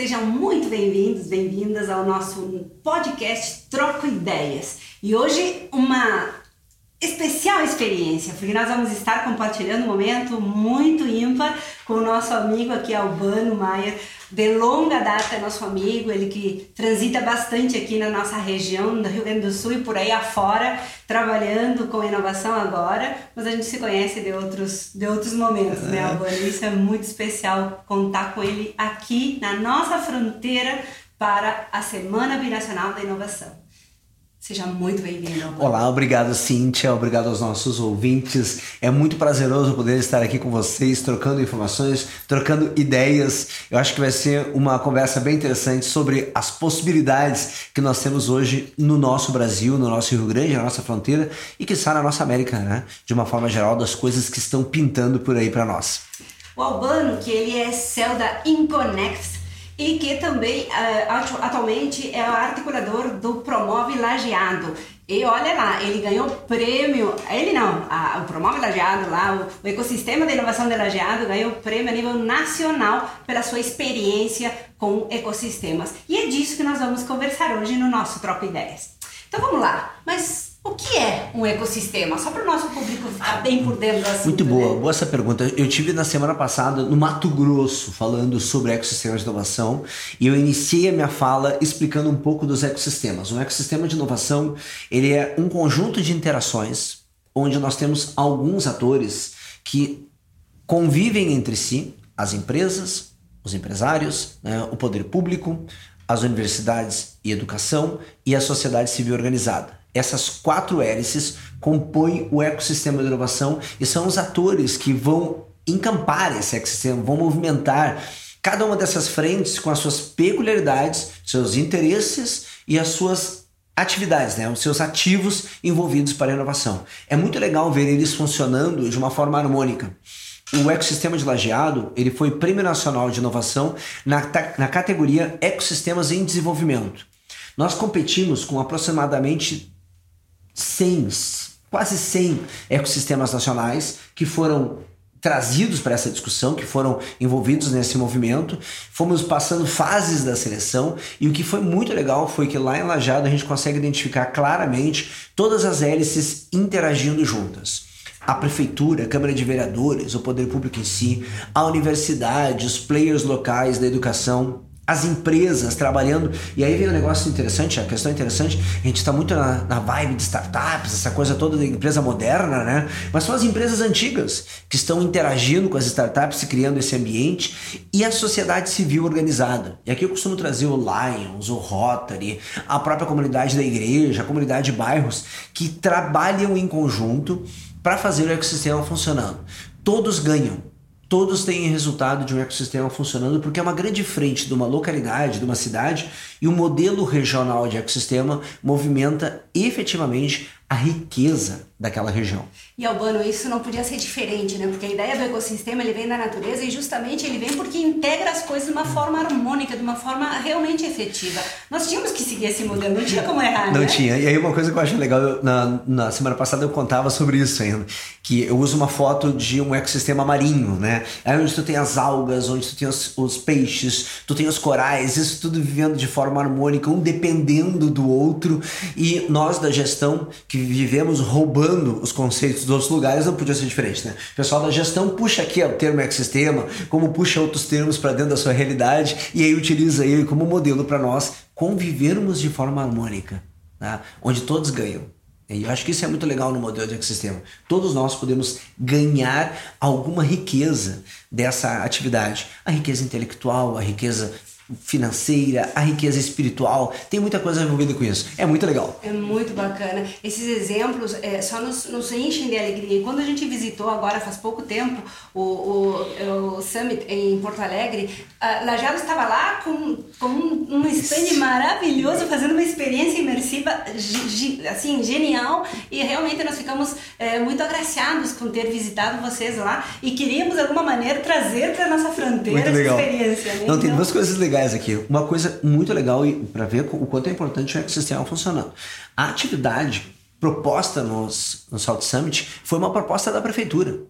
Sejam muito bem-vindos, bem-vindas ao nosso podcast Troco Ideias. E hoje uma especial experiência, porque nós vamos estar compartilhando um momento muito ímpar com o nosso amigo aqui, Albano Maier, de longa data é nosso amigo, ele que transita bastante aqui na nossa região do Rio Grande do Sul e por aí afora, trabalhando com inovação agora, mas a gente se conhece de outros, de outros momentos, né, Albano? Isso é muito especial contar com ele aqui na nossa fronteira para a Semana Binacional da Inovação. Seja muito bem-vindo. Olá, obrigado Cíntia, obrigado aos nossos ouvintes. É muito prazeroso poder estar aqui com vocês, trocando informações, trocando ideias. Eu acho que vai ser uma conversa bem interessante sobre as possibilidades que nós temos hoje no nosso Brasil, no nosso Rio Grande, na nossa fronteira e que está na nossa América, né? De uma forma geral, das coisas que estão pintando por aí para nós. O Albano, que ele é céu da Inconnect e que também uh, atualmente é articulador do Promove Lajeado. E olha lá, ele ganhou prêmio, ele não, a, o Promove Lajeado lá, o, o, ecossistema de inovação de Lajeado ganhou prêmio a nível nacional pela sua experiência com ecossistemas. E é disso que nós vamos conversar hoje no nosso Troca Ideias. Então vamos lá, mas o que é um ecossistema? Só para o nosso público ficar bem por dentro assunto. Muito boa, né? boa essa pergunta. Eu tive na semana passada no Mato Grosso falando sobre ecossistemas de inovação e eu iniciei a minha fala explicando um pouco dos ecossistemas. Um ecossistema de inovação ele é um conjunto de interações onde nós temos alguns atores que convivem entre si, as empresas, os empresários, né, o poder público, as universidades e educação e a sociedade civil organizada. Essas quatro hélices compõem o ecossistema de inovação e são os atores que vão encampar esse ecossistema, vão movimentar cada uma dessas frentes com as suas peculiaridades, seus interesses e as suas atividades, né? os seus ativos envolvidos para a inovação. É muito legal ver eles funcionando de uma forma harmônica. O ecossistema de lajeado ele foi Prêmio Nacional de Inovação na, na categoria Ecossistemas em Desenvolvimento. Nós competimos com aproximadamente 100, quase 100 ecossistemas nacionais que foram trazidos para essa discussão, que foram envolvidos nesse movimento. Fomos passando fases da seleção e o que foi muito legal foi que lá em Lajado a gente consegue identificar claramente todas as hélices interagindo juntas. A prefeitura, a Câmara de Vereadores, o poder público em si, a universidade, os players locais da educação, as empresas trabalhando. E aí vem um negócio interessante, a questão interessante, a gente está muito na, na, vibe de startups, essa coisa toda da empresa moderna, né? Mas são as empresas antigas que estão interagindo com as startups e criando esse ambiente e a sociedade civil organizada. E aqui eu costumo trazer o Lions, o Rotary, a própria comunidade da igreja, a comunidade de bairros que trabalham em conjunto para fazer o ecossistema funcionando. Todos ganham todos têm resultado de um ecossistema funcionando, porque é uma grande frente de uma localidade, de uma cidade, e o modelo regional de ecossistema movimenta efetivamente a riqueza daquela região. E Albano, isso não podia ser diferente, né? Porque a ideia do ecossistema ele vem da natureza e justamente ele vem porque integra as coisas de uma forma harmônica, de uma forma realmente efetiva. Nós tínhamos que seguir esse modelo, não tinha como errar, Não né? tinha. E aí uma coisa que eu acho legal, eu, na, na semana passada eu contava sobre isso ainda, que eu uso uma foto de um ecossistema marinho, né? Aí onde tu tem as algas, onde tu tem os, os peixes, tu tem os corais, isso tudo vivendo de forma harmônica, um dependendo do outro, e nós da gestão que vivemos roubando os conceitos dos outros lugares, não podia ser diferente, né? O pessoal da gestão puxa aqui o termo ecossistema, como puxa outros termos para dentro da sua realidade e aí utiliza ele como modelo para nós convivermos de forma harmônica, tá? onde todos ganham. E eu acho que isso é muito legal no modelo de ecossistema. Todos nós podemos ganhar alguma riqueza dessa atividade. A riqueza intelectual, a riqueza financeira, a riqueza espiritual, tem muita coisa envolvida com isso. É muito legal. É muito bacana. Esses exemplos é, só nos, nos, enchem de alegria. E quando a gente visitou agora, faz pouco tempo, o, o, o Summit em Porto Alegre, a Lajado estava lá com, com um, um stand maravilhoso, fazendo uma experiência imersiva assim, genial. E realmente nós ficamos é, muito agraciados com ter visitado vocês lá e queríamos de alguma maneira trazer para nossa fronteira essa experiência. Né? Não, tem então duas coisas legais aqui. Uma coisa muito legal para ver o quanto é importante o ecossistema funcionando. A atividade proposta nos, no South Summit foi uma proposta da prefeitura.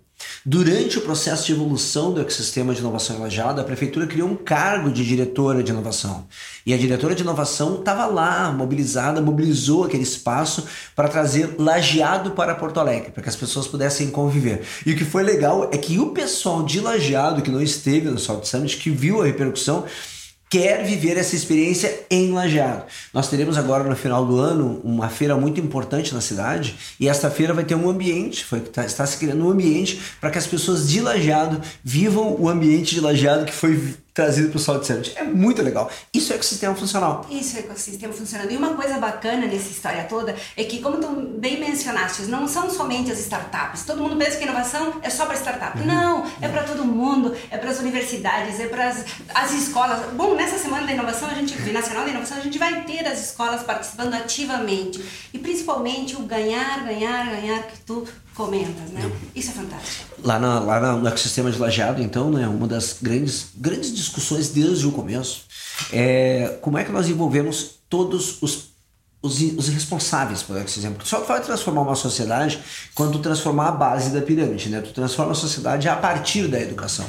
Durante o processo de evolução do ecossistema de inovação em Lajeado, a prefeitura criou um cargo de diretora de inovação. E a diretora de inovação estava lá, mobilizada, mobilizou aquele espaço para trazer Lajeado para Porto Alegre, para que as pessoas pudessem conviver. E o que foi legal é que o pessoal de Lajeado, que não esteve no South Summit, que viu a repercussão, quer viver essa experiência em Lajeado. Nós teremos agora no final do ano uma feira muito importante na cidade e esta feira vai ter um ambiente, foi tá, está se criando um ambiente para que as pessoas de Lajeado vivam o ambiente de Lajeado que foi trazido para o Salt Summit. É muito legal. Isso é ecossistema funcional. Isso é ecossistema funcionando. E uma coisa bacana nessa história toda é que, como tu bem mencionaste, não são somente as startups. Todo mundo pensa que inovação é só para startup. Uhum. Não, é para todo mundo, é para as universidades, é para as escolas. Bom, nessa semana da inovação, a gente, nacional da inovação, a gente vai ter as escolas participando ativamente. E principalmente o ganhar, ganhar, ganhar que tu comentas, né? Isso é fantástico. Lá, na, lá no ecossistema de lajeado, então, né, uma das grandes, grandes discussões desde o começo é como é que nós envolvemos todos os os, os, responsáveis por ecossistema. Porque só vai transformar uma sociedade quando tu transformar a base da pirâmide, né? Tu transforma a sociedade a partir da educação.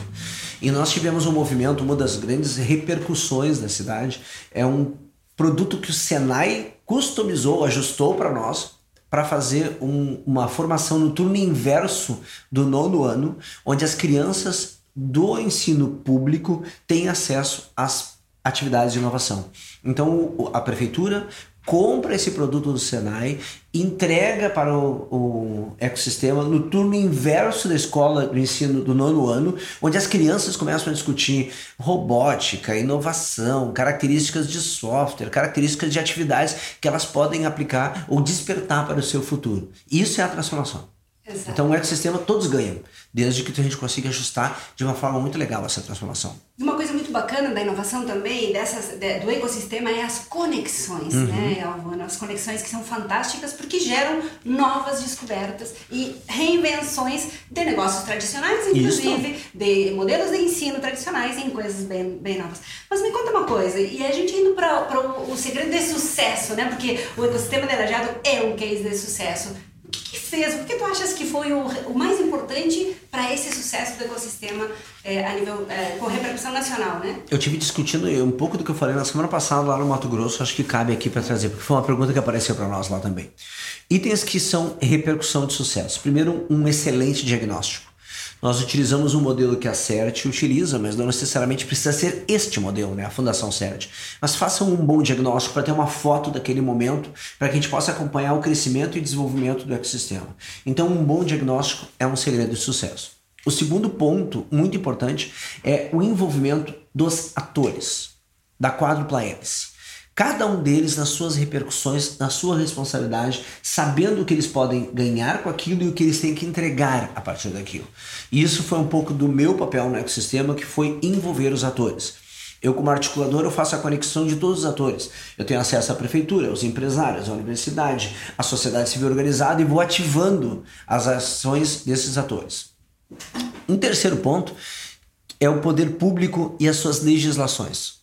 E nós tivemos um movimento, uma das grandes repercussões da cidade, é um produto que o Senai customizou, ajustou para nós, para fazer um, uma formação no turno inverso do nono ano, onde as crianças do ensino público têm acesso às atividades de inovação. Então, a prefeitura, compra esse produto do Senai, entrega para o, o, ecossistema no turno inverso da escola do ensino do nono ano, onde as crianças começam a discutir robótica, inovação, características de software, características de atividades que elas podem aplicar ou despertar para o seu futuro. Isso é a transformação. Exato. Então o ecossistema todos ganham, desde que a gente consiga ajustar de uma forma muito legal essa transformação. Uma bacana da inovação também, dessas, de, do ecossistema, é as conexões, uhum. né? As conexões que são fantásticas porque geram novas descobertas e reinvenções de negócios tradicionais, inclusive Isso. de modelos de ensino tradicionais em coisas bem, bem novas. Mas me conta uma coisa, e a gente indo para o segredo de sucesso, né? Porque o ecossistema de Lajado é um case de sucesso que fez? O que tu achas que foi o, o mais importante para esse sucesso do ecossistema é, a nível é, com repercussão nacional, né? Eu tive discutindo um pouco do que eu falei na semana passada lá no Mato Grosso, acho que cabe aqui para trazer, porque foi uma pergunta que apareceu para nós lá também. Itens que são repercussão de sucesso. Primeiro, um excelente diagnóstico. Nós utilizamos um modelo que a CERT utiliza, mas não necessariamente precisa ser este modelo, né? a Fundação CERT. Mas façam um bom diagnóstico para ter uma foto daquele momento, para que a gente possa acompanhar o crescimento e desenvolvimento do ecossistema. Então, um bom diagnóstico é um segredo de sucesso. O segundo ponto, muito importante, é o envolvimento dos atores, da quádrupla hélice cada um deles nas suas repercussões, na sua responsabilidade, sabendo o que eles podem ganhar com aquilo e o que eles têm que entregar a partir daquilo. E isso foi um pouco do meu papel no ecossistema, que foi envolver os atores. Eu, como articulador, eu faço a conexão de todos os atores. Eu tenho acesso à prefeitura, aos empresários, à universidade, à sociedade civil organizada e vou ativando as ações desses atores. Um terceiro ponto é o poder público e as suas legislações.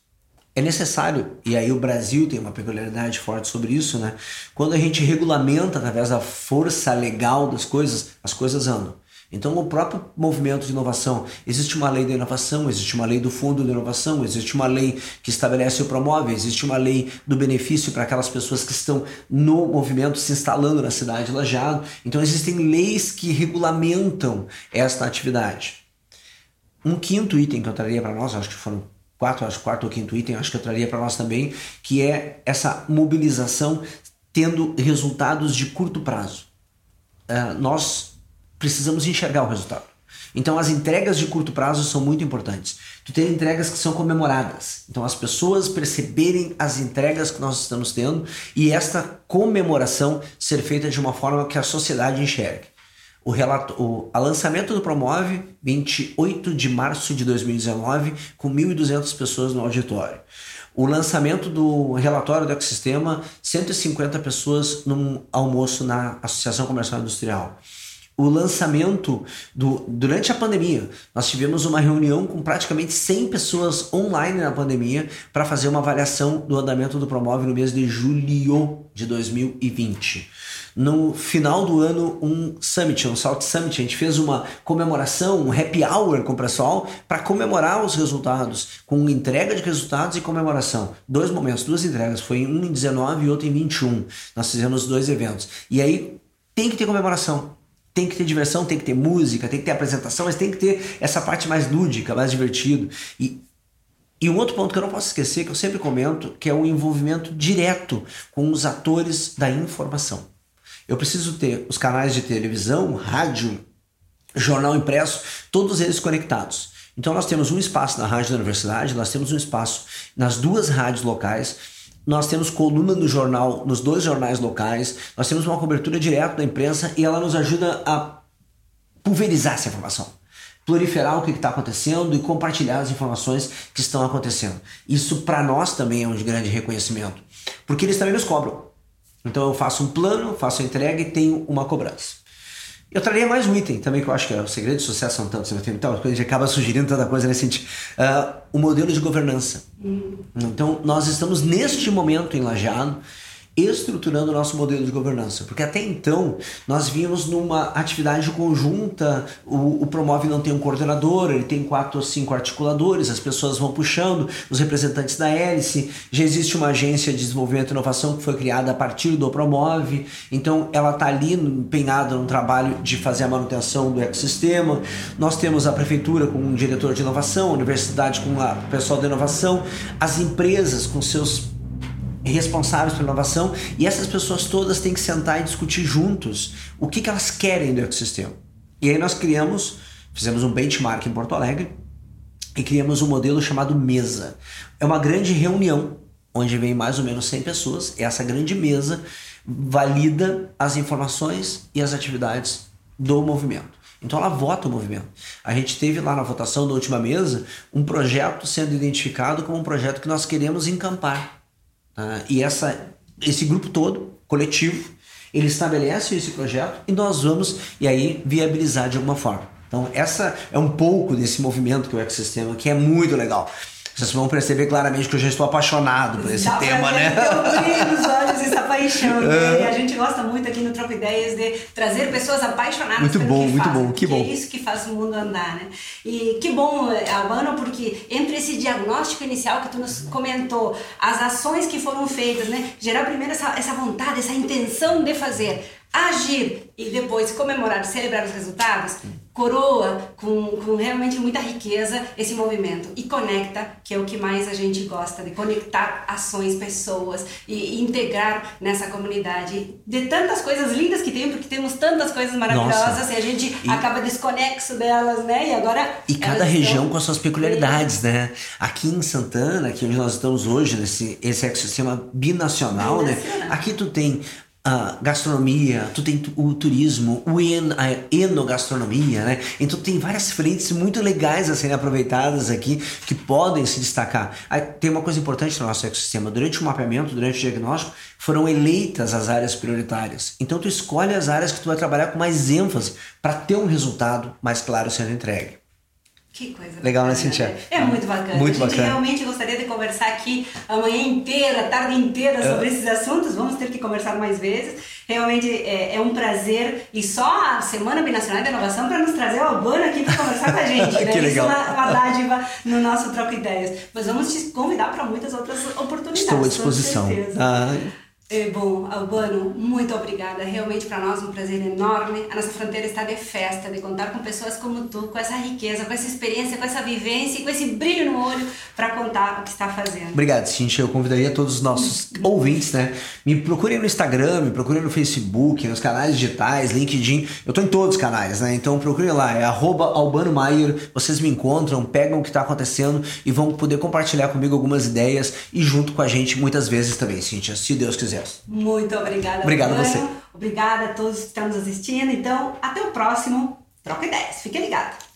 É necessário, e aí o Brasil tem uma peculiaridade forte sobre isso, né? Quando a gente regulamenta através da força legal das coisas, as coisas andam. Então, o próprio movimento de inovação, existe uma lei da inovação, existe uma lei do fundo de inovação, existe uma lei que estabelece o promove, existe uma lei do benefício para aquelas pessoas que estão no movimento se instalando na cidade de Lajado. Então, existem leis que regulamentam esta atividade. Um quinto item que eu traria para nós, acho que foram quatro, acho quarto ou quinto item, acho que eu traria para nós também, que é essa mobilização tendo resultados de curto prazo. Uh, nós precisamos enxergar o resultado. Então as entregas de curto prazo são muito importantes. Tu tem entregas que são comemoradas. Então as pessoas perceberem as entregas que nós estamos tendo e esta comemoração ser feita de uma forma que a sociedade enxergue. O, relato, o a lançamento do Promove, 28 de março de 2019, com 1.200 pessoas no auditório. O lançamento do relatório do ecossistema, 150 pessoas num almoço na Associação Comercial Industrial. O lançamento do durante a pandemia. Nós tivemos uma reunião com praticamente 100 pessoas online na pandemia para fazer uma avaliação do andamento do Promove no mês de julho de 2020 no final do ano um summit, um Salt Summit. A gente fez uma comemoração, um happy hour com o pessoal para comemorar os resultados, com entrega de resultados e comemoração. Dois momentos, duas entregas. Foi um em 19 e outro em 21. Nós fizemos dois eventos. E aí tem que ter comemoração. Tem que ter diversão, tem que ter música, tem que ter apresentação, mas tem que ter essa parte mais lúdica, mais divertido. E e um outro ponto que eu não posso esquecer, que eu sempre comento, que é o envolvimento direto com os atores da informação. Eu preciso ter os canais de televisão, rádio, jornal impresso, todos eles conectados. Então nós temos um espaço na rádio da universidade, nós temos um espaço nas duas rádios locais, nós temos coluna no jornal, nos dois jornais locais, nós temos uma cobertura direta da imprensa e ela nos ajuda a pulverizar essa informação, proliferar o que está acontecendo e compartilhar as informações que estão acontecendo. Isso para nós também é um grande reconhecimento, porque eles também nos cobram. Então eu faço um plano, faço a entrega e tenho uma cobrança. Eu traria mais um item também que eu acho que é o segredo de sucesso são tantos, né? então a gente acaba sugerindo tanta coisa nesse sentido. Uh, o modelo de governança. Hum. Então nós estamos neste momento em Lajeado estruturando o nosso modelo de governança. Porque até então nós vimos numa atividade conjunta, o, o, Promove não tem um coordenador, ele tem quatro ou cinco articuladores, as pessoas vão puxando, os representantes da hélice, já existe uma agência de desenvolvimento e inovação que foi criada a partir do Promove, então ela está ali empenhada no trabalho de fazer a manutenção do ecossistema. Nós temos a prefeitura com um diretor de inovação, a universidade com o pessoal de inovação, as empresas com seus responsáveis pela inovação e essas pessoas todas têm que sentar e discutir juntos o que, que elas querem do ecossistema. E aí nós criamos, fizemos um benchmark em Porto Alegre e criamos um modelo chamado mesa. É uma grande reunião onde vem mais ou menos 100 pessoas. Essa grande mesa valida as informações e as atividades do movimento. Então ela vota o movimento. A gente teve lá na votação da última mesa um projeto sendo identificado como um projeto que nós queremos encampar. Uh, e essa, esse grupo todo, coletivo, ele estabelece esse projeto e nós vamos, e aí, viabilizar de alguma forma. Então, essa é um pouco desse movimento que é o ecossistema, que é muito legal. Vocês vão perceber claramente que eu já estou apaixonado por esse Dá tema, né? Eu nos olhos essa paixão. Né? A gente gosta muito aqui no Troco Ideias de trazer pessoas apaixonadas muito pelo bom, que muito fazem, bom, que bom. É isso que faz o mundo andar, né? E que bom, Albano, porque entre esse diagnóstico inicial que tu nos comentou, as ações que foram feitas, né? Gerar primeiro essa, essa vontade, essa intenção de fazer agir e depois comemorar, celebrar os resultados, coroa com, com realmente muita riqueza esse movimento e conecta, que é o que mais a gente gosta, de conectar ações, pessoas e, integrar nessa comunidade de tantas coisas lindas que tem, porque temos tantas coisas maravilhosas Nossa. e a gente e... acaba desconexo delas, né? E agora. E cada região estão... com as suas peculiaridades, né? Aqui em Santana, aqui onde nós estamos hoje, nesse esse ecossistema binacional, binacional. né? Aqui tu tem a gastronomia, tu tem o turismo, o en, a enogastronomia, né? Então tem várias frentes muito legais a serem aproveitadas aqui que podem se destacar. Aí, tem uma coisa importante no nosso ecossistema, durante o mapeamento, durante o diagnóstico, foram eleitas as áreas prioritárias. Então tu escolhe as áreas que tu vai trabalhar com mais ênfase para ter um resultado mais claro sendo entregue. Que coisa Legal, né, Cintia? É muito bacana. Muito a gente bacana. realmente gostaria de conversar aqui a manhã inteira, a tarde inteira sobre é. esses assuntos. Vamos ter que conversar mais vezes. Realmente é, é um prazer e só a Semana Binacional de Inovação para nos trazer o Albano aqui para conversar com a gente. Né? que legal. Isso é uma, uma dádiva no nosso Troco Ideias. Mas vamos te convidar para muitas outras oportunidades. Estou à disposição. Ah. É, bom, Albano, muito obrigada. Realmente para nós um prazer enorme. A nossa fronteira está de festa, de contar com pessoas como tu, com essa riqueza, com essa experiência, com essa vivência e com esse brilho no olho para contar o que está fazendo. Obrigado, Cintia. Eu convidaria todos os nossos ouvintes, né? Me procurem no Instagram, me procurem no Facebook, nos canais digitais, LinkedIn. Eu estou em todos os canais, né? Então procurem lá, é Albano Maier. Vocês me encontram, pegam o que está acontecendo e vão poder compartilhar comigo algumas ideias e junto com a gente muitas vezes também, Cintia, se Deus quiser. Muito obrigada. Obrigado a você. Obrigada a todos que estão nos assistindo. Então, até o próximo Troca Ideias. Fique ligado.